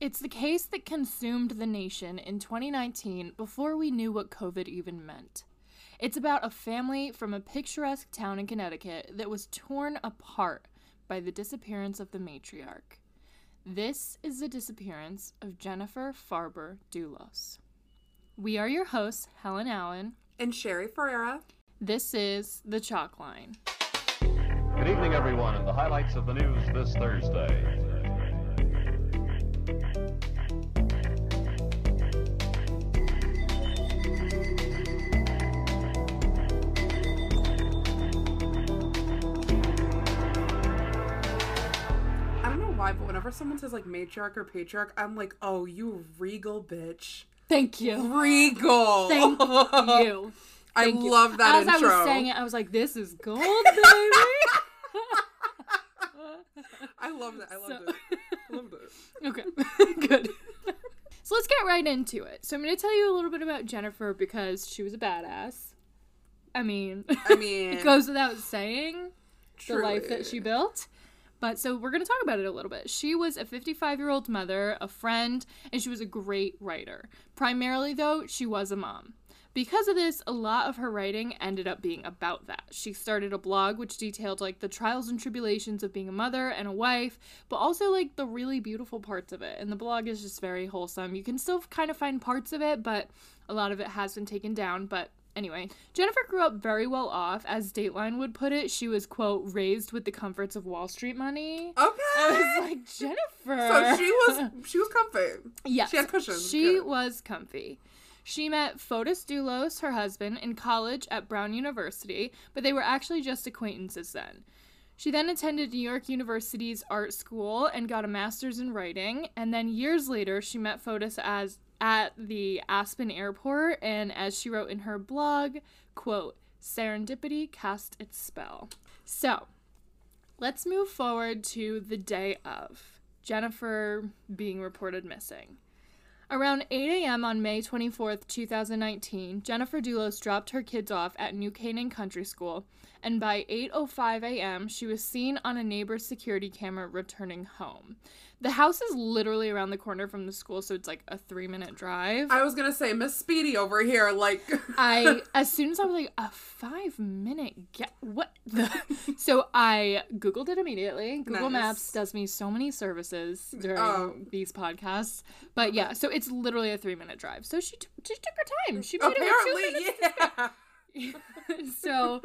It's the case that consumed the nation in 2019 before we knew what COVID even meant. It's about a family from a picturesque town in Connecticut that was torn apart by the disappearance of the matriarch. This is the disappearance of Jennifer Farber Dulos. We are your hosts, Helen Allen. And Sherry Ferreira. This is The Chalk Line. Good evening, everyone, and the highlights of the news this Thursday. Why, but whenever someone says like matriarch or patriarch, I'm like, oh, you regal bitch. Thank you. Regal. Thank you. I Thank you. love that As intro. I was saying it, I was like, this is gold, baby. I love that. I loved So- it. I loved it. Okay, good. So let's get right into it. So I'm going to tell you a little bit about Jennifer because she was a badass. I mean, I mean, it goes without saying the life that she built. But so we're going to talk about it a little bit. She was a 55 year old mother, a friend, and she was a great writer. Primarily, though, she was a mom. Because of this, a lot of her writing ended up being about that. She started a blog which detailed like the trials and tribulations of being a mother and a wife, but also like the really beautiful parts of it. And the blog is just very wholesome. You can still kind of find parts of it, but a lot of it has been taken down. But Anyway, Jennifer grew up very well off. As Dateline would put it, she was, quote, raised with the comforts of Wall Street money. Okay. I was like, Jennifer. so she was she was comfy. yes, she had cushions. She Good. was comfy. She met Fotis Dulos, her husband, in college at Brown University, but they were actually just acquaintances then. She then attended New York University's art school and got a master's in writing, and then years later she met Fotis as at the Aspen airport and as she wrote in her blog, quote, serendipity cast its spell. So, let's move forward to the day of Jennifer being reported missing. Around 8 a.m. on May 24, 2019, Jennifer Dulos dropped her kids off at New Canaan Country School, and by 8:05 a.m., she was seen on a neighbor's security camera returning home. The house is literally around the corner from the school, so it's like a 3-minute drive. I was gonna say Miss Speedy over here, like I as soon as I was like a five minute get what the so I googled it immediately. Google Nice. Maps does me so many services during Oh. these podcasts, but yeah, so it's literally a three minute drive. So she t- she took her time. She made it apparently, two yeah. so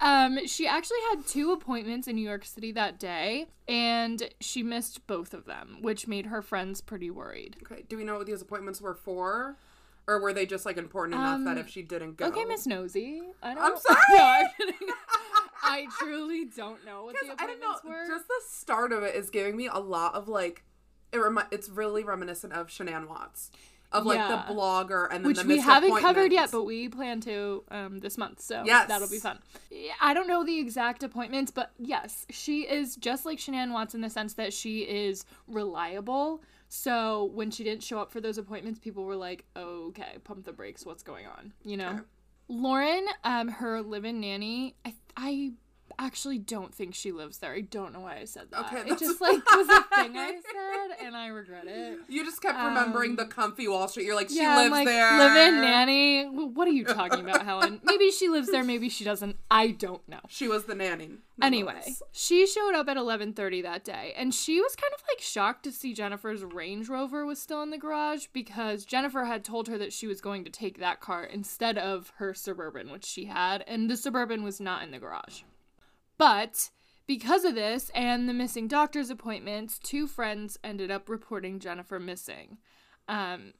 um she actually had two appointments in New York City that day and she missed both of them which made her friends pretty worried. Okay, do we know what these appointments were for? Or were they just like important enough that Um, if she didn't go? Okay, Miss Nosy. I don't I'm sorry. No, I'm kidding. I truly don't know what the Because I don't know, appointments were. just the start of it is giving me a lot of like, it remi- it's really reminiscent of Shanann Watts, of like Yeah. the blogger and then which the we haven't covered yet, but we plan to um, this month, so Yes. that'll be fun. Yeah, I don't know the exact appointments, but yes, she is just like Shanann Watts in the sense that she is reliable. So when she didn't show up for those appointments, people were like, "Okay, pump the brakes. What's going on?" You know. Lauren, um, her live-in nanny, I, I actually don't think she lives there. I don't know why I said that. Okay, it just like was a thing I said, and I regret it. You just kept remembering Um, the comfy Wall Street. You're like, she yeah, lives like, there. Live-in nanny. Well, What are you talking about, Helen? Maybe she lives there. Maybe she doesn't. I don't know. She was the nanny. Anyway, she showed up at 11:30 that day, and she was kind of like shocked to see Jennifer's Range Rover was still in the garage because Jennifer had told her that she was going to take that car instead of her Suburban, which she had, and the Suburban was not in the garage. But because of this and the missing doctor's appointments, two friends ended up reporting Jennifer missing. Um,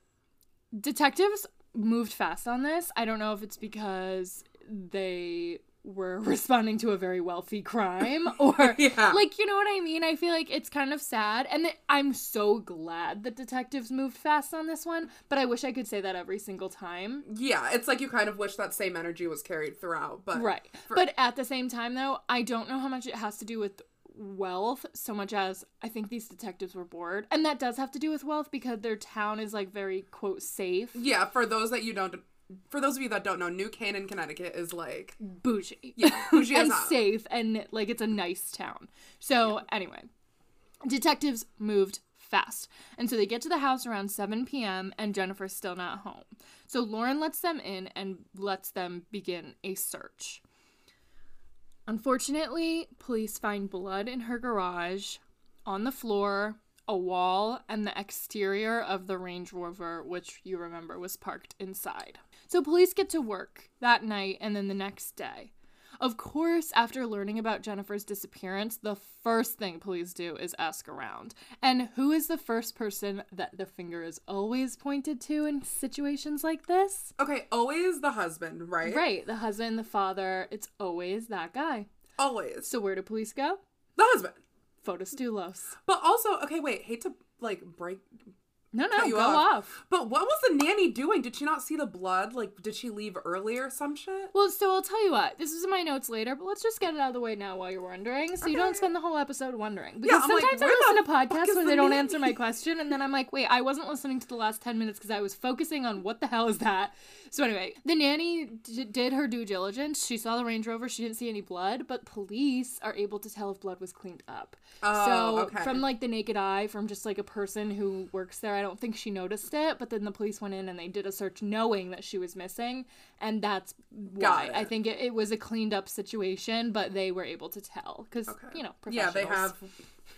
detectives moved fast on this. I don't know if it's because they were responding to a very wealthy crime or Yeah. like you know what I mean. I feel like it's kind of sad, and th- I'm so glad that detectives moved fast on this one. But I wish I could say that every single time. Yeah, it's like you kind of wish that same energy was carried throughout, but Right. for- but at the same time, though, I don't know how much it has to do with wealth so much as I think these detectives were bored. And that does have to do with wealth because their town is like very, quote, safe. yeah, for those that you don't, for those of you that don't know, New Canaan, Connecticut is like Bougie. yeah, bougie and safe and like it's a nice town. So, anyway, detectives moved fast. And so they get to the house around 7 p.m., and Jennifer's still not home. So Lauren lets them in and lets them begin a search. Unfortunately, police find blood in her garage, on the floor, a wall, and the exterior of the Range Rover, which you remember was parked inside. So police get to work that night and then the next day. Of course, after learning about Jennifer's disappearance, the first thing police do is ask around. And who is the first person that the finger is always pointed to in situations like this? Okay, always the husband, right? Right, the husband, the father, it's always that guy. Always. So where do police go? The husband. Fotis Dulos. But also, okay, wait, hate to like break No, no, go off. off. But what was the nanny doing? Did she not see the blood? Like, did she leave early or some shit? Well, so I'll tell you what. This is in my notes later, but let's just get it out of the way now while you're wondering, so you don't spend the whole episode wondering. Because like, sometimes I listen to podcasts where the they don't answer my question, and then I'm like, wait, I wasn't listening to the last ten minutes because I was focusing on what the hell is that. So anyway, the nanny d- did her due diligence. She saw the Range Rover. She didn't see any blood, but police are able to tell if blood was cleaned up. Oh, so okay. from like the naked eye, from just like a person who works there, I don't think she noticed it. But then the police went in and they did a search, knowing that she was missing, and that's why I think it, it was a cleaned up situation. But they were able to tell because Okay. you know, Yeah, they have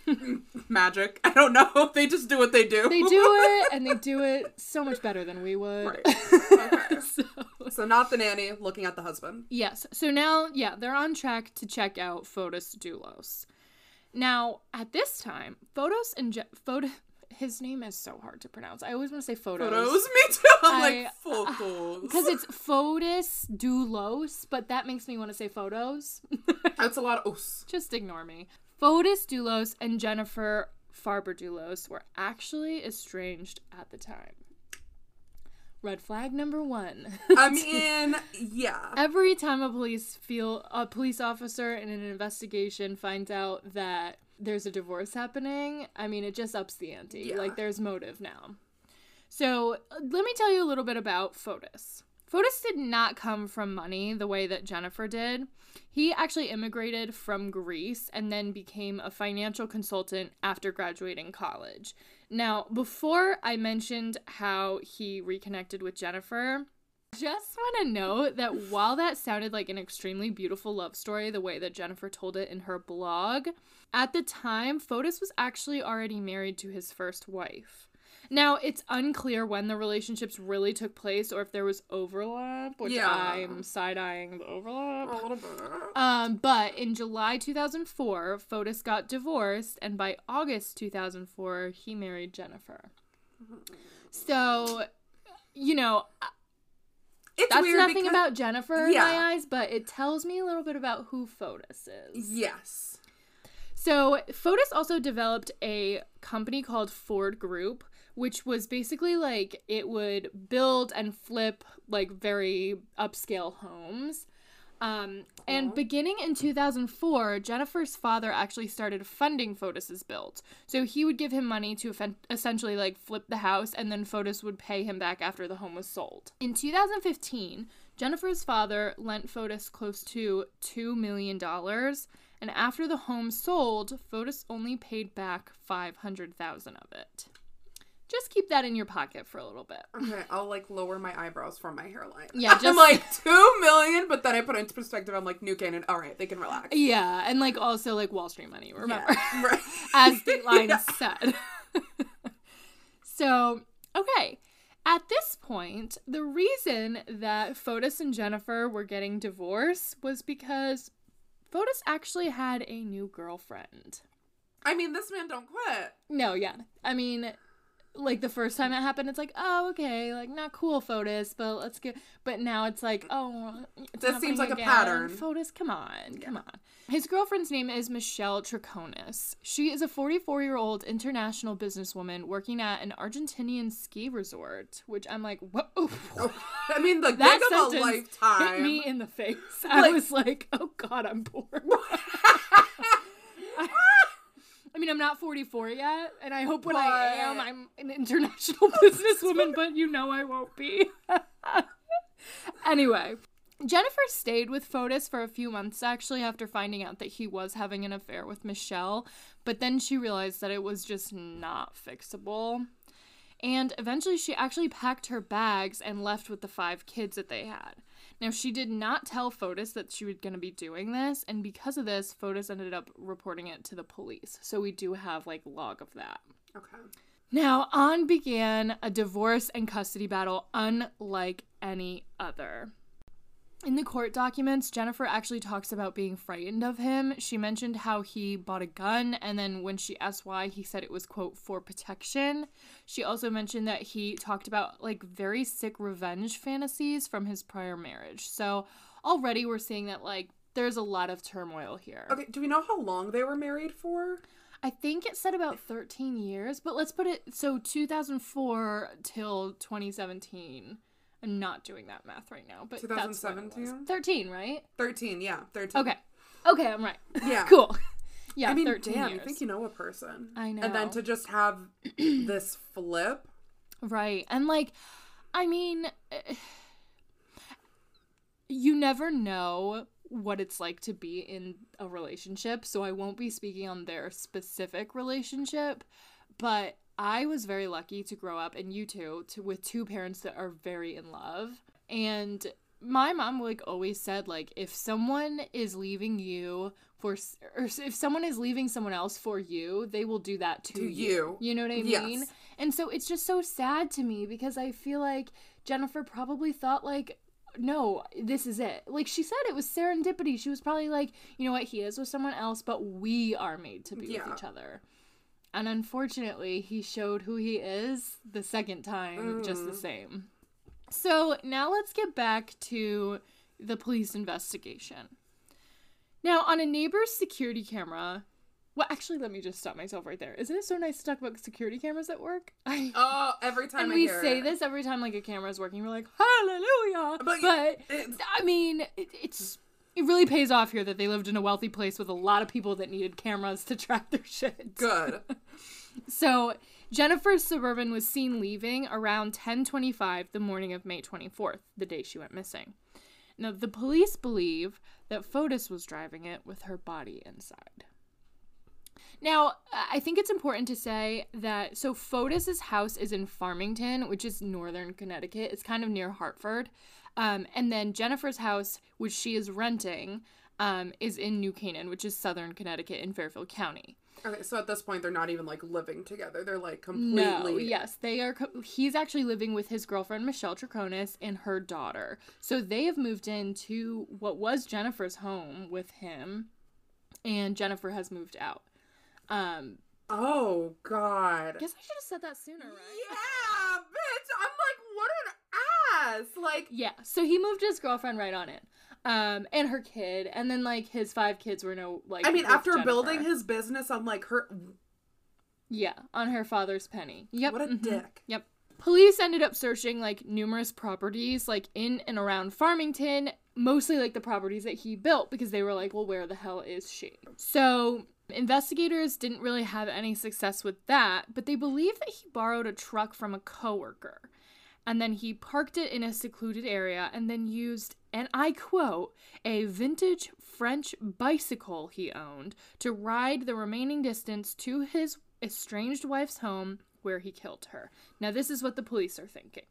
magic. I don't know. They just do what they do. They do it, and they do it so much better than we would. Right. Okay. so, so not the nanny looking at the husband. yes. So now, yeah, they're on track to check out Fotis Dulos. Now, at this time, Photos and Je- Photo. His name is so hard to pronounce. I always want to say photos. Photos. Me too. I'm I- like uh, photos. Because it's Fotis Dulos, but that makes me want to say photos. That's a lot of os. Just ignore me. Fotis Dulos and Jennifer Farber Dulos were actually estranged at the time. Red flag number one. I mean, yeah. Every time a police feel a police officer in an investigation finds out that there's a divorce happening, I mean it just ups the ante. Yeah. Like there's motive now. So let me tell you a little bit about Fotis. Fotis did not come from money the way that Jennifer did. He actually immigrated from Greece and then became a financial consultant after graduating college. Now, before I mentioned how he reconnected with Jennifer, just want to note that while that sounded like an extremely beautiful love story, the way that Jennifer told it in her blog, at the time, Fotis was actually already married to his first wife. Now, it's unclear when the relationships really took place or if there was overlap, which Yeah. I'm side eyeing the overlap. A little bit. Um, but in July 2004, Fotis got divorced, and by August 2004, he married Jennifer. So, you know, It's that's nothing because- about Jennifer in Yeah. my eyes, but it tells me a little bit about who Fotis is. Yes. So, Fotis also developed a company called Fore Group, which was basically like it would build and flip like very upscale homes. Um, and beginning in 2004, Jennifer's father actually started funding Fotis's build. So he would give him money to effen- essentially like flip the house, and then Fotis would pay him back after the home was sold. In 2015, Jennifer's father lent Fotis close to $2 million. And after the home sold, Fotis only paid back 500,000 of it. Just keep that in your pocket for a little bit. Okay, I'll like lower my eyebrows from my hairline. Yeah, I'm just- like two million, but then I put it into perspective. I'm like New Canaan. All right, they can relax. Yeah, and like also like Wall Street money, remember? Yeah, right. As Dateline Yeah. said. so, okay. At this point, the reason that Fotis and Jennifer were getting divorced was because Fotis actually had a new girlfriend. I mean, this man don't quit. No, yeah. I mean, like the first time it happened, it's like, oh, okay, like not cool, Fotis, but let's get. But now it's like, oh, it's This seems like a pattern. Fotis, come on, come on. His girlfriend's name is Michelle Troconis. She is a 44 year old international businesswoman working at an Argentinian ski resort, which I'm like, what? Oh, I mean, the that gig of a sentence lifetime. hit me in the face. I Like- was like, oh god, I'm poor. I mean, I'm not 44 yet, and I hope when I am, I'm an international businesswoman, but you know I won't be. anyway, Jennifer stayed with Fotis for a few months actually after finding out that he was having an affair with Michelle, but then she realized that it was just not fixable. And eventually she actually packed her bags and left with the five kids that they had. Now, she did not tell Fotis that she was going to be doing this, and because of this, Fotis ended up reporting it to the police. So we do have like log of that. Okay. Now, on began a divorce and custody battle unlike any other. In the court documents, Jennifer actually talks about being frightened of him. She mentioned how he bought a gun, and then when she asked why, he said it was, quote, for protection. She also mentioned that he talked about, like, very sick revenge fantasies from his prior marriage. So already we're seeing that, like, there's a lot of turmoil here. Okay. Do we know how long they were married for? I think it said about 13 years, but let's put it so 2004 till 2017. I'm not doing that math right now, but that's what it was. 2017? 13, right? Thirteen. Yeah. Thirteen. Okay. Okay, I'm right. Yeah. cool. Yeah, I mean, 13 damn, years. you think you know a person. I know. And then to just have this flip. Right. And like I mean eh, you never know what it's like to be in a relationship, so I won't be speaking on their specific relationship, but I was very lucky to grow up and you too to with two parents that are very in love. And my mom like always said like if someone is leaving you for or if someone is leaving someone else for you, they will do that to, To you. you. You know what I Yes. mean? And so it's just so sad to me because I feel like Jennifer probably thought like no, this is it. Like she said it was serendipity. She was probably like, you know what, he is with someone else, but we are made to be Yeah. with each other. And unfortunately, he showed who he is the second time just the mm. same. So now let's get back to the police investigation. Now, on a neighbor's security camera, well, actually, let me just stop myself right there. Isn't it so nice to talk about security cameras at work? I, Oh, every time and I we say it. this every time like a camera is working. We're like, hallelujah. But But, it's- I mean, it, it's it really pays off here that they lived in a wealthy place with a lot of people that needed cameras to track their shit. Good. So Jennifer's suburban was seen leaving around 10:25 the morning of May 24th, the day she went missing. Now the police believe that Fotis was driving it with her body inside. Now, I think it's important to say that so Fotis's house is in Farmington, which is northern Connecticut. It's kind of near Hartford. Um, and then Jennifer's house, which she is renting, um, is in New Canaan, which is southern Connecticut in Fairfield County. Okay, so at this point they're not even like living together. They're like completely. No, yes, they are. Co- he's actually living with his girlfriend Michelle Troconis and her daughter. So they have moved into what was Jennifer's home with him, and Jennifer has moved out. Um, Oh god. guess I should have said that sooner, right? Yeah, bitch. I'm like, what an ass. Like Yeah. So he moved his girlfriend right on in, um, and her kid, and then like his five kids were no like. I mean, after Jennifer. building his business on like her Yeah, on her father's penny. Yep. what a mhm. dick. Yep. Police ended up searching like numerous properties like in and around Farmington, mostly like the properties that he built because they were like, well, where the hell is she? So, investigators didn't really have any success with that, but they believe that he borrowed a truck from a coworker. And then he parked it in a secluded area and then used, and I quote, a vintage French bicycle he owned to ride the remaining distance to his estranged wife's home where he killed her. Now, this is what the police are thinking.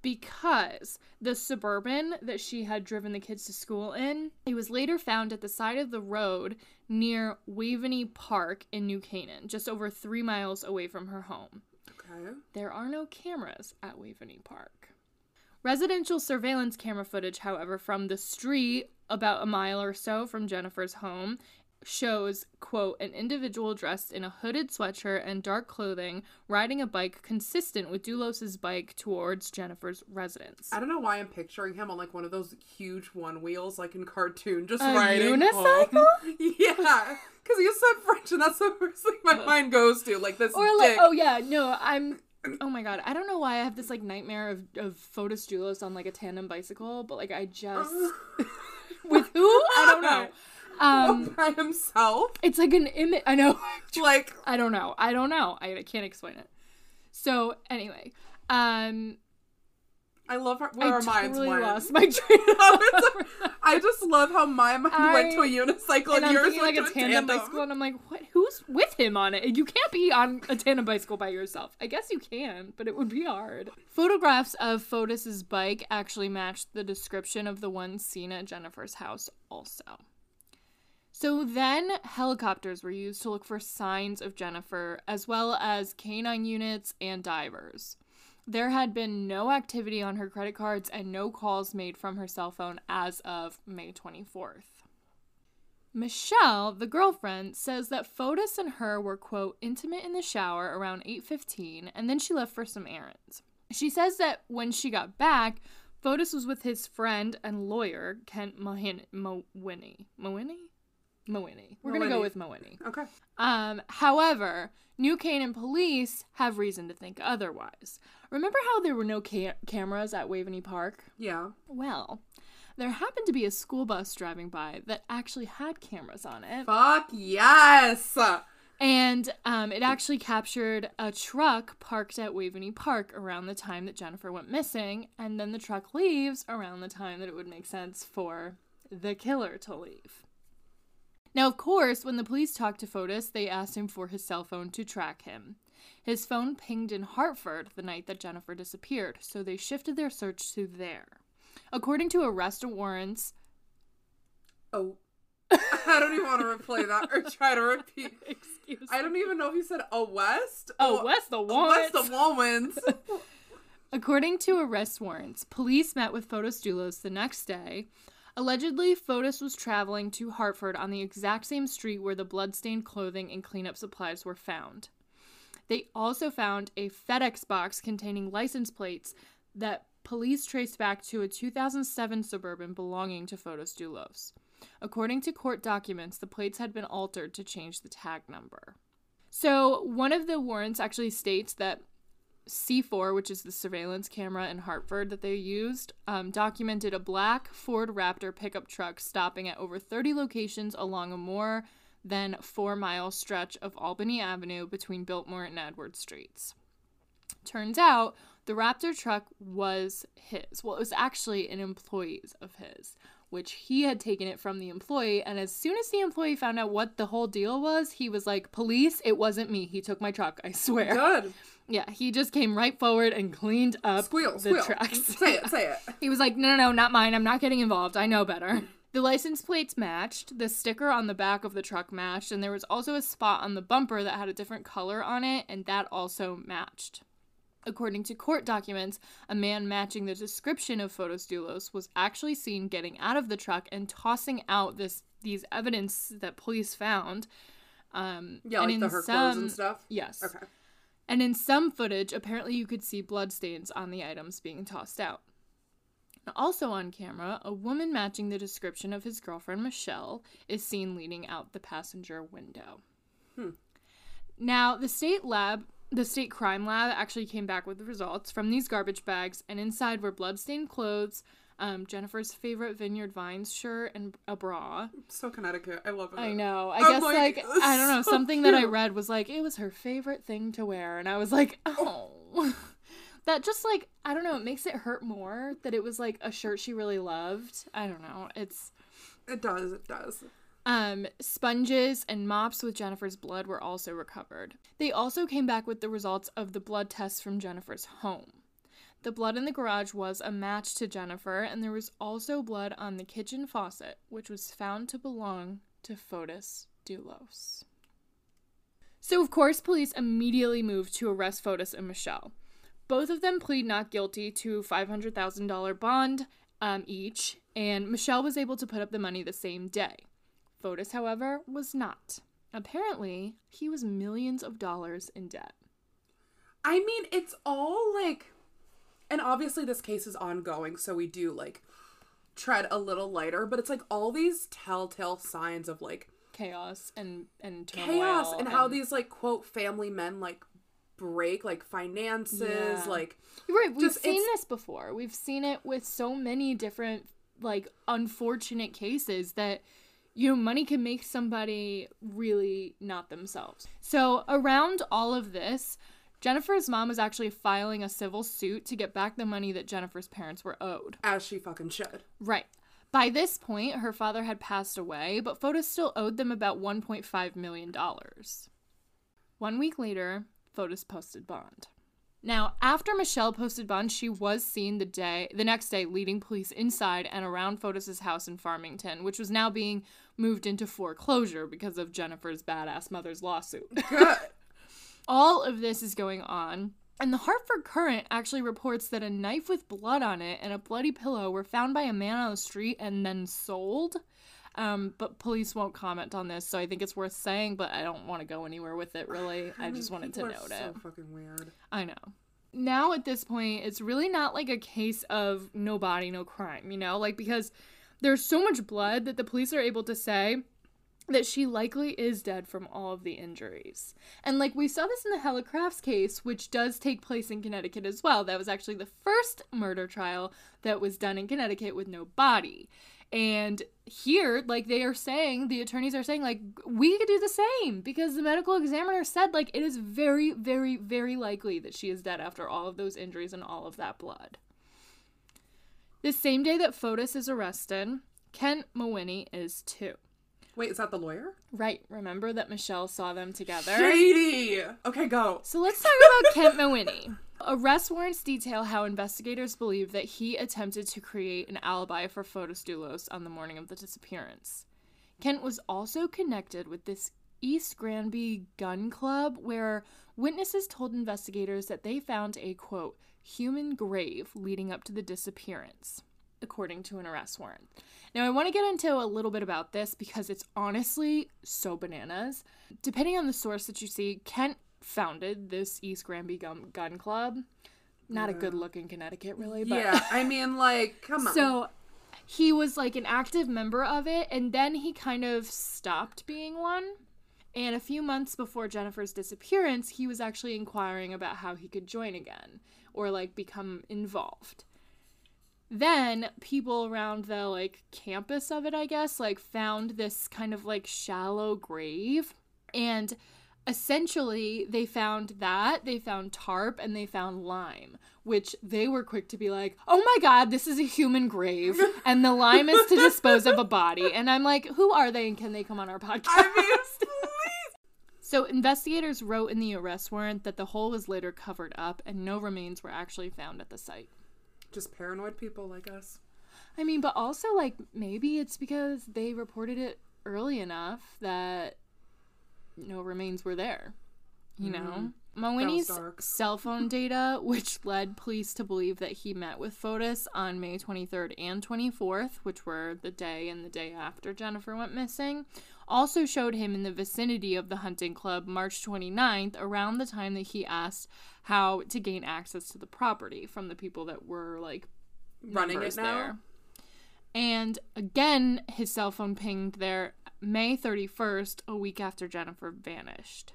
Because the suburban that she had driven the kids to school in, it was later found at the side of the road near Waveny Park in New Canaan, just over three miles away from her home. Okay. There are no cameras at Waveny Park. Residential surveillance camera footage, however, from the street about a mile or so from Jennifer's home shows, quote, an individual dressed in a hooded sweatshirt and dark clothing riding a bike consistent with Dulos's bike towards Jennifer's residence. I don't know why I'm picturing him on like one of those huge one wheels, like in cartoon, just riding A riding. unicycle? home. yeah, because you said French, and that's the first thing my mind goes to. Like this Or like, dick. oh yeah, no, I'm. Oh my god, I don't know why I have this like nightmare of of Fotis Dulos on like a tandem bicycle, but like I just with who I don't know. Um, by himself. it's like an image. I know. Like, I don't know. I don't know. I, I can't explain it. So anyway, um, I love her, where I our minds totally went. lost my train of thought. I just love how my mind went to a unicycle and and, yours thinking like went a to tandem, bicycle, and I'm like, what? Who's with him on it? You can't be on a tandem bicycle by yourself. I guess you can, but it would be hard. Photographs of Fotis's bike actually matched the description of the one seen at Jennifer's house, also. So then, helicopters were used to look for signs of Jennifer, as well as canine units and divers. There had been no activity on her credit cards and no calls made from her cell phone as of May 24th. Michelle, the girlfriend, says that Fotis and her were quote intimate in the shower around 8:15 and then she left for some errands. She says that when she got back, Fotis was with his friend and lawyer Kent Mohin- Mowini. Mowini? Mowini. We're going to go with Mowini. Okay. Um, however, New Canaan police have reason to think otherwise. Remember how there were no ca- cameras at Waveny Park? Yeah. Well, there happened to be a school bus driving by that actually had cameras on it. Fuck yes. And um, it actually captured a truck parked at Waveny Park around the time that Jennifer went missing. And then the truck leaves around the time that it would make sense for the killer to leave. Now, of course, when the police talked to Fotis, they asked him for his cell phone to track him. His phone pinged in Hartford the night that Jennifer disappeared, so they shifted their search to there. According to arrest warrants, Oh. I don't even want to replay that or try to repeat. excuse me. I don't even know if you said a west. Oh, or- West the a warrants. West the Womans. According to arrest warrants, police met with Fotis Dulos the next day. Allegedly, Fotis was traveling to Hartford on the exact same street where the bloodstained clothing and cleanup supplies were found. They also found a FedEx box containing license plates that police traced back to a 2007 Suburban belonging to Fotis Dulos. According to court documents, the plates had been altered to change the tag number. So, one of the warrants actually states that C4, which is the surveillance camera in Hartford that they used, um, documented a black Ford Raptor pickup truck stopping at over 30 locations along a more than four mile stretch of Albany Avenue between Biltmore and Edward Streets. Turns out the Raptor truck was his. Well, it was actually an employee's of his, which he had taken it from the employee. And as soon as the employee found out what the whole deal was, he was like, Police, it wasn't me. He took my truck, I swear. Good. Yeah, he just came right forward and cleaned up Squeal, the squeal. tracks. Say it, say it. He was like, no, no, no, not mine. I'm not getting involved. I know better. The license plates matched, the sticker on the back of the truck matched, and there was also a spot on the bumper that had a different color on it, and that also matched. According to court documents, a man matching the description of Photos Dulos was actually seen getting out of the truck and tossing out this these evidence that police found. Um, Yeah, like the her clothes and stuff. Yes. Okay. And in some footage, apparently you could see bloodstains on the items being tossed out. Also on camera, a woman matching the description of his girlfriend Michelle is seen leaning out the passenger window. Hmm. Now, the state lab, the state crime lab, actually came back with the results from these garbage bags, and inside were bloodstained clothes, um, Jennifer's favorite Vineyard Vines shirt, and a bra. So Connecticut. I love it. I know. I I'm guess like, like, I don't know. so Something that I read was like it was her favorite thing to wear, and I was like, oh, that just like I don't know. It makes it hurt more that it was like a shirt she really loved. I don't know. It's It does, it does. um sponges and mops with Jennifer's blood were also recovered. They also came back with the results of the blood tests from Jennifer's home. The blood in the garage was a match to Jennifer, and there was also blood on the kitchen faucet, which was found to belong to Fotis Dulos. So, of course, police immediately moved to arrest Fotis and Michelle. Both of them plead not guilty to $500,000 bond um, each, and Michelle was able to put up the money the same day. Fotis, however, was not. Apparently, he was millions of dollars in debt. I mean, it's all like, and obviously this case is ongoing, so we do like tread a little lighter, but it's like all these telltale signs of like Chaos and and chaos and how these like quote family men like break like finances, Yeah. like Right, we've Just- seen this before. We've seen it with so many different like unfortunate cases that you know money can make somebody really not themselves. So around all of this, Jennifer's mom was actually filing a civil suit to get back the money that Jennifer's parents were owed. As she fucking should. Right. By this point, her father had passed away, but Fotis still owed them about $1.5 million. One week later, Fotis posted bond. Now, after Michelle posted bond, she was seen the day the next day leading police inside and around Fotis's house in Farmington, which was now being moved into foreclosure because of Jennifer's badass mother's lawsuit. Good. All of this is going on. And the Hartford Courant actually reports that a knife with blood on it and a bloody pillow were found by a man on the street and then sold. Um, but police won't comment on this, so I think it's worth saying, but I don't want to go anywhere with it really. I, mean, just wanted to note so it. fucking weird. I know. Now at this point, it's really not like a case of no body, no crime, you know? Like because there's so much blood that the police are able to say that she likely is dead from all of the injuries. And like we saw this in the Helle Crafts case, which does take place in Connecticut as well. That was actually the first murder trial that was done in Connecticut with no body. And here, like they are saying, the attorneys are saying, like, we could do the same because the medical examiner said, like, it is very, very, very likely that she is dead after all of those injuries and all of that blood. The same day that Fotis is arrested, Kent Mawhinney is too. Wait, is that the lawyer? Right, remember that Michelle saw them together? Shady. Okay, go. So let's talk about Kent Mawhinney. Arrest warrants detail how investigators believe that he attempted to create an alibi for Fotis Dulos on the morning of the disappearance. Kent was also connected with this East Granby gun club where witnesses told investigators that they found a quote, human grave leading up to the disappearance, according to an arrest warrant. Now, I want to get into a little bit about this because it's honestly so bananas. Depending on the source that you see, Kent founded this East Granby gun, gun club. Not a good looking Connecticut, really, but Yeah, I mean, like, come on. so he was like an active member of it, and then he kind of stopped being one. And a few months before Jennifer's disappearance, he was actually inquiring about how he could join again or like become involved. Then people around the like campus of it, I guess, like found this kind of like shallow grave. And essentially they found that they found tarp and they found lime which they were quick to be like oh my god this is a human grave and the lime is to dispose of a body and i'm like who are they and can they come on our podcast I mean, please. so investigators wrote in the arrest warrant that the hole was later covered up and no remains were actually found at the site Just paranoid people like us. i mean but also like maybe it's because they reported it early enough that no remains were there you mm-hmm. know Mawhinney's dark. cell phone data, which led police to believe that he met with Fotis on May 23rd and 24th, which were the day and the day after Jennifer went missing, also showed him in the vicinity of the hunting club March 29th, around the time that he asked how to gain access to the property from the people that were like Running it now? And again, his cell phone pinged there May 31st, a week after Jennifer vanished.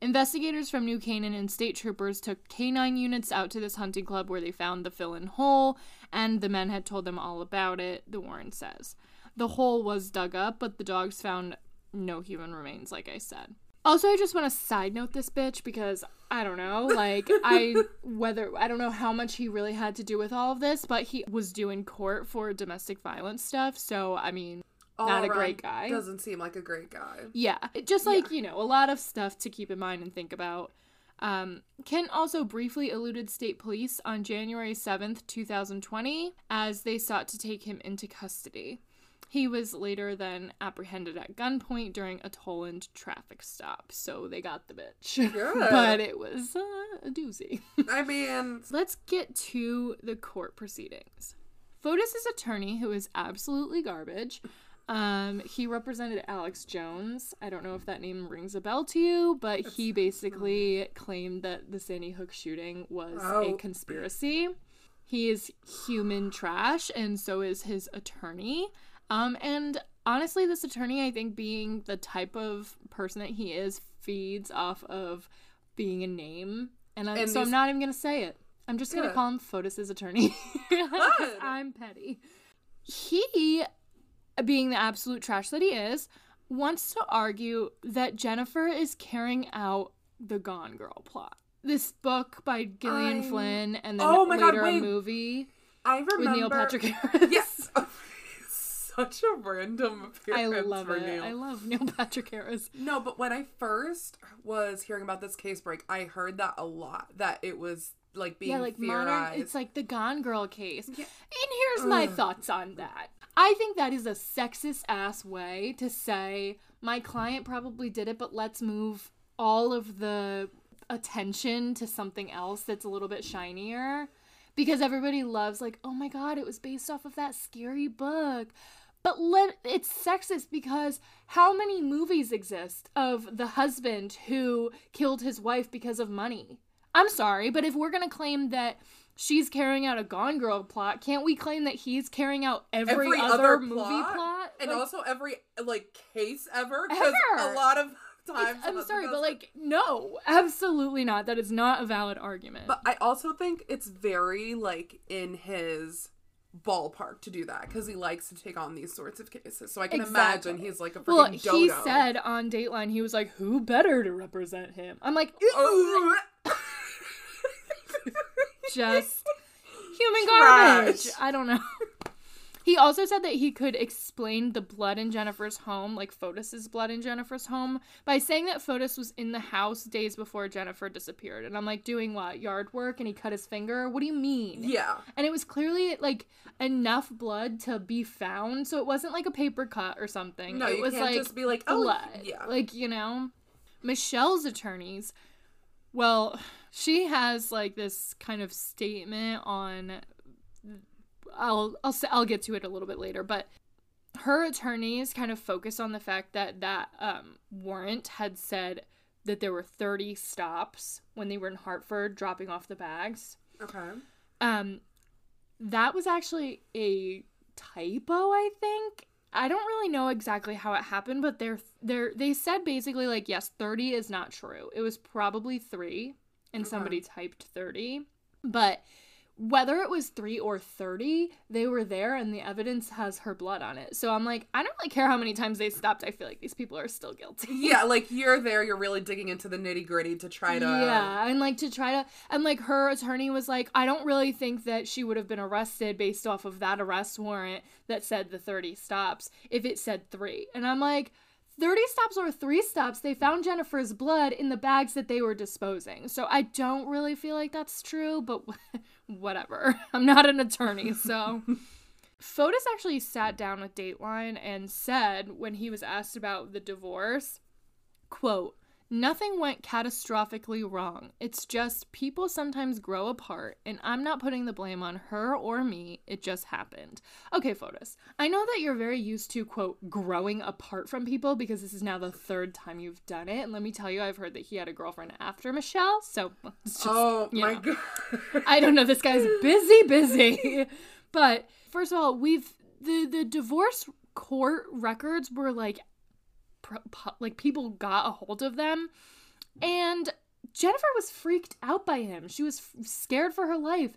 Investigators from New Canaan and state troopers took canine units out to this hunting club where they found the fill in hole, and the men had told them all about it, the warrant says. The hole was dug up, but the dogs found no human remains, like I said. Also, I just want to side note this bitch because I don't know, like I whether I don't know how much he really had to do with all of this, but he was due in court for domestic violence stuff. So I mean, All Not a great guy. Doesn't seem like a great guy. yeah, it- just like you know, a lot of stuff to keep in mind and think about. Um, Kent also briefly eluded state police on January 7th, 2020, as they sought to take him into custody. He was later then apprehended at gunpoint during a Tolland traffic stop, so they got the bitch. Good. but it was uh, a doozy. I mean, Let's get to the court proceedings. Fotis's attorney, who is absolutely garbage, um, he represented Alex Jones. I don't know if that name rings a bell to you, but he basically claimed that the Sandy Hook shooting was a Oh. conspiracy. He is human trash, and so is his attorney. Um, and honestly, this attorney, I think, being the type of person that he is, feeds off of being a name. And, I, And so I'm not even gonna say it. I'm just gonna Good. call him Fotis's attorney. I'm petty. He, being the absolute trash that he is, wants to argue that Jennifer is carrying out the Gone Girl plot. this book by Gillian I- Flynn and then Oh my God, later a movie I remember with Neil Patrick Harris. Yes. Such a random I love for it. Neil. I love Neil Patrick Harris. No, but when I first was hearing about this case break, I heard that a lot. That it was like being yeah, like theorized. modern. It's like the Gone Girl case. Yeah. And here's my Ugh. thoughts on that. I think that is a sexist ass way to say my client probably did it, but let's move all of the attention to something else that's a little bit shinier. Because everybody loves, like, oh my god, it was based off of that scary book. But let it's sexist because how many movies exist of the husband who killed his wife because of money? I'm sorry, but if we're gonna claim that she's carrying out a Gone Girl plot, can't we claim that he's carrying out every, every other, other movie plot, plot? and Like, also every like case ever. Because Ever. a lot of times, I'm sorry, but like, no, absolutely not. That is not a valid argument. But I also think it's very like in his ballpark to do that because he likes to take on these sorts of cases. So I can Exactly. imagine he's like a freaking well, dodo. he said on Dateline, he was like, "Who better to represent him?" I'm like, just human Trash. garbage. I don't know. He also said that he could explain the blood in Jennifer's home, like Fotis's blood in Jennifer's home, by saying that Fotis was in the house days before Jennifer disappeared. And I'm like, doing what? Yard work? And he cut his finger? What do you mean? yeah. And it was clearly like enough blood to be found, so it wasn't like a paper cut or something. No, it you was can't like just be like, oh, blood. yeah. Like, you know, Michelle's attorneys, well, she has like this kind of statement on I'll I'll I'll get to it a little bit later, but her attorneys kind of focus on the fact that that um, warrant had said that there were 30 stops when they were in Hartford dropping off the bags. Okay. Um, that was actually a typo, I think. I don't really know exactly how it happened, but they're they're they said basically like yes, 30 is not true. It was probably 3 and Okay. somebody typed 30. But whether it was 3 or 30, they were there and the evidence has her blood on it. So I'm like, I don't really care how many times they stopped. I feel like these people are still guilty. Yeah, like you're there, you're really digging into the nitty gritty to try to. Yeah, and like to try to, and like her attorney was like, I don't really think that she would have been arrested based off of that arrest warrant that said the 30 stops if it said three. And I'm like, 30 stops or three stops, they found Jennifer's blood in the bags that they were disposing. So I don't really feel like that's true, but whatever. I'm not an attorney, so. Fotis actually sat down with Dateline and said when he was asked about the divorce, quote, Nothing went catastrophically wrong. It's just people sometimes grow apart, and I'm not putting the blame on her or me. It just happened. Okay, Fotis, I know that you're very used to, quote, growing apart from people because this is now the third time you've done it. And let me tell you, I've heard that he had a girlfriend after Michelle, so it's just. Oh my know. god. I don't know. This guy's busy, busy. but first of all, we've the the divorce court records were like, like people got a hold of them, and Jennifer was freaked out by him. She was f- scared for her life.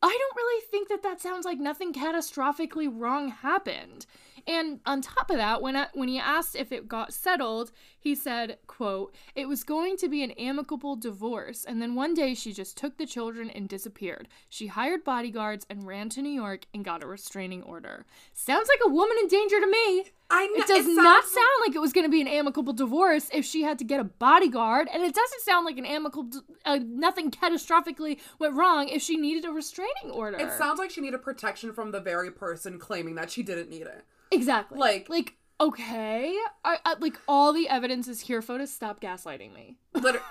I don't really think that that sounds like nothing catastrophically wrong happened. And on top of that, when I, when he asked if it got settled, he said, "quote It was going to be an amicable divorce, and then one day she just took the children and disappeared. She hired bodyguards and ran to New York and got a restraining order. Sounds like a woman in danger to me. I know, It does sounds not sound like it was going to be an amicable divorce if she had to get a bodyguard, and it doesn't sound like an amicable, uh, nothing catastrophically went wrong if she needed a restraining order. It sounds like she needed protection from the very person claiming that she didn't need it. exactly like- like okay, I, I, like all the evidence is here. Photos, stop gaslighting me. Liter-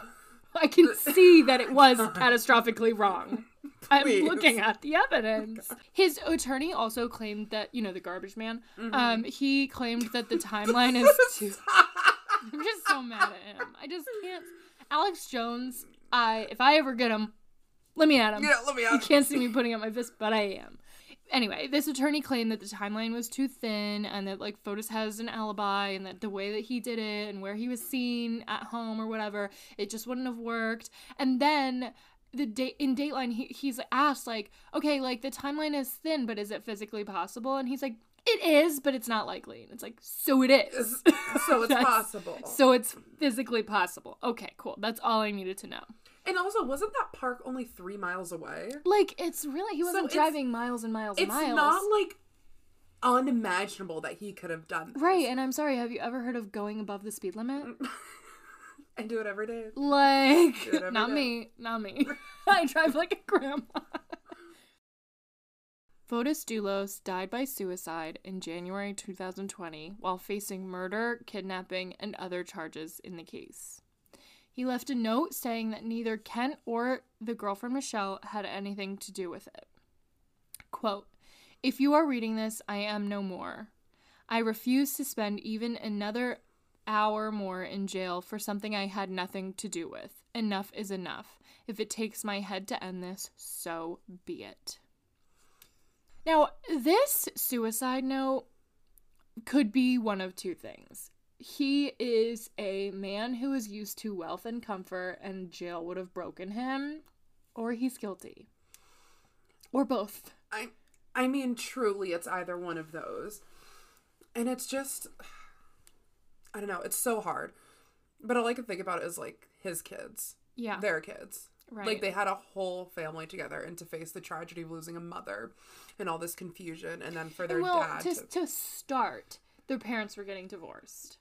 I can see that it was catastrophically wrong. I'm looking at the evidence. His attorney also claimed that, you know, the garbage man, Mm-hmm. um, he claimed that the timeline is too. I'm just so mad at him. I just can't. Alex Jones, I if I ever get him, let me at him. yeah, let me at him. You can't see me putting up my fist, but I am. Anyway, this attorney claimed that the timeline was too thin and that like Fotis has an alibi and that the way that he did it and where he was seen at home or whatever, it just wouldn't have worked. And then the date in Dateline, he, he's asked like, okay, like the timeline is thin, but is it physically possible? And he's like, it is, but it's not likely. And it's like, so it is. So it's possible. So it's physically possible. Okay, cool. That's all I needed to know. And also, wasn't that park only three miles away? Like it's really he wasn't it's- driving miles and miles and miles. It's not like unimaginable that he could have done this. right, and I'm sorry, have you ever heard of going above the speed limit? I do it every day. Like every not day. me, not me. I drive like a grandma. Fotis Dulos died by suicide in January 2020 while facing murder, kidnapping, and other charges in the case. He left a note saying that neither Kent or the girlfriend Michelle had anything to do with it. Quote, If you are reading this, I am no more. I refuse to spend even another hour more in jail for something I had nothing to do with. Enough is enough. If it takes my head to end this, so be it. Now, this suicide note could be one of two things. He is a man who is used to wealth and comfort, and jail would have broken him, or he's guilty. Or both. I I mean truly it's either one of those. And it's just I don't know, it's so hard. But all I can think about is like his kids. Yeah. Their kids. Right. Like they had a whole family together and to face the tragedy of losing a mother and all this confusion and then for their well, dad to, to, to start, their parents were getting divorced.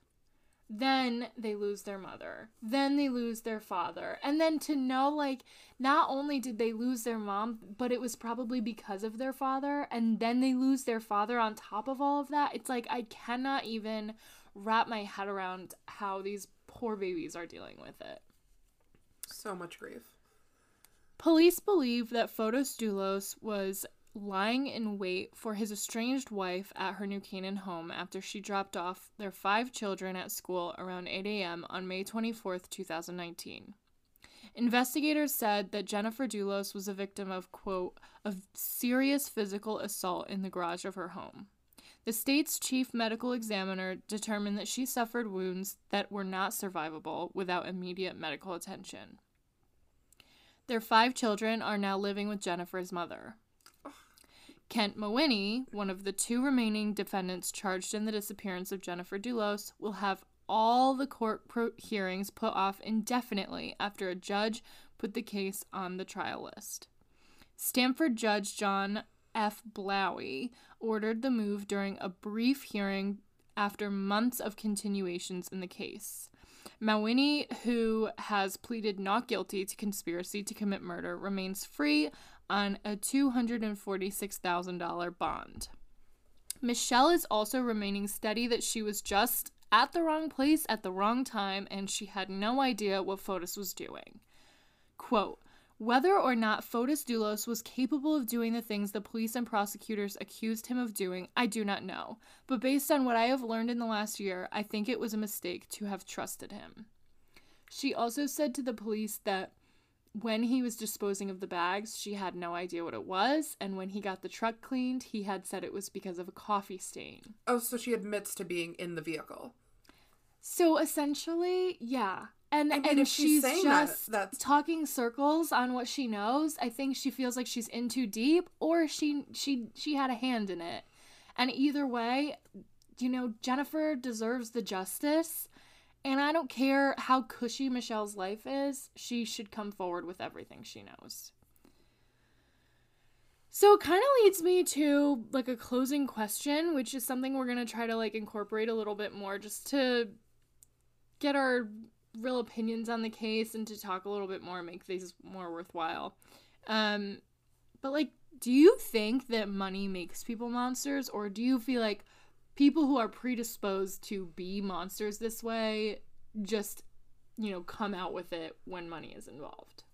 Then they lose their mother. Then they lose their father. And then to know, like, not only did they lose their mom, but it was probably because of their father. And then they lose their father on top of all of that. It's like, I cannot even wrap my head around how these poor babies are dealing with it. so much grief. Police believe that Dulos was lying in wait for his estranged wife at her New Canaan home after she dropped off their five children at school around 8 a.m. on May 24, 2019. Investigators said that Jennifer Dulos was a victim of, quote, of serious physical assault in the garage of her home. The state's chief medical examiner determined that she suffered wounds that were not survivable without immediate medical attention. Their five children are now living with Jennifer's mother. Kent Mawhinney, one of the two remaining defendants charged in the disappearance of Jennifer Dulos, will have all the court pro- hearings put off indefinitely after a judge put the case on the trial list. Stamford Judge John F. Blawie ordered the move during a brief hearing after months of continuations in the case. Mawhinney, who has pleaded not guilty to conspiracy to commit murder, remains free on a $246,000 bond. Michelle is also remaining steady that she was just at the wrong place at the wrong time and she had no idea what Fotis was doing. Quote, whether or not Fotis Dulos was capable of doing the things the police and prosecutors accused him of doing, I do not know. But based on what I have learned in the last year, I think it was a mistake to have trusted him. She also said to the police that when he was disposing of the bags, she had no idea what it was, and when he got the truck cleaned, he had said it was because of a coffee stain. Oh, so she admits to being in the vehicle. So essentially, yeah. And I mean, and if she's she's, saying that, just that's- talking circles on what she knows. I think she feels like she's in too deep, or she she she had a hand in it. And either way, you know, Jennifer deserves the justice. And I don't care how cushy Michelle's life is, she should come forward with everything she knows. So it kind of leads me to like a closing question, which is something we're going to try to like incorporate a little bit more just to get our real opinions on the case and to talk a little bit more, and make these more worthwhile. Um, but like, do you think that money makes people monsters, or do you feel like people who are predisposed to be monsters this way just, you know, come out with it when money is involved?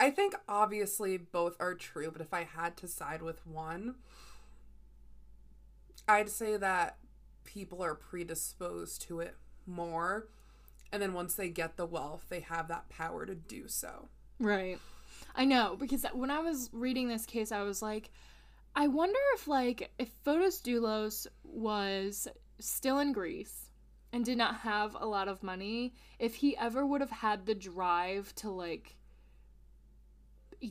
I think obviously both are true, but if I had to side with one, I'd say that people are predisposed to it more. And then once they get the wealth, they have that power to do so. Right. I know because when I was reading this case, I was like, I wonder if like if Fotis Dulos was still in Greece and did not have a lot of money, if he ever would have had the drive to like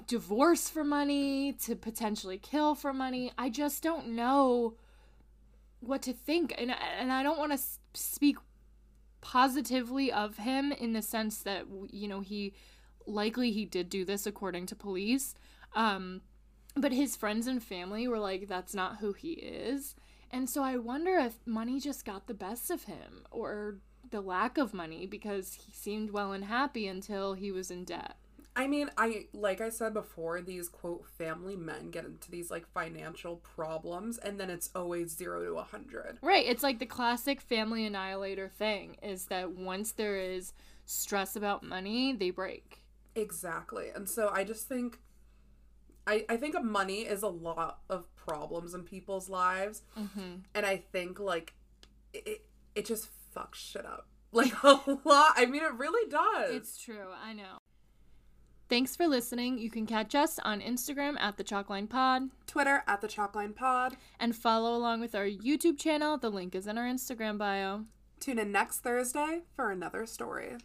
divorce for money, to potentially kill for money. I just don't know what to think, and and I don't want to speak positively of him in the sense that you know he likely he did do this according to police um but his friends and family were like that's not who he is and so i wonder if money just got the best of him or the lack of money because he seemed well and happy until he was in debt I mean, I like I said before, these quote family men get into these like financial problems and then it's always 0 to a 100. Right. It's like the classic family annihilator thing is that once there is stress about money, they break. Exactly. And so I just think I I think money is a lot of problems in people's lives. Mm-hmm. And I think like it it just fucks shit up. Like a lot. I mean, it really does. It's true. I know. Thanks for listening. You can catch us on Instagram at the Chalkline Pod Twitter at the Chalkline Pod. and follow along with our YouTube channel. The link is in our Instagram bio. Tune in next Thursday for another story.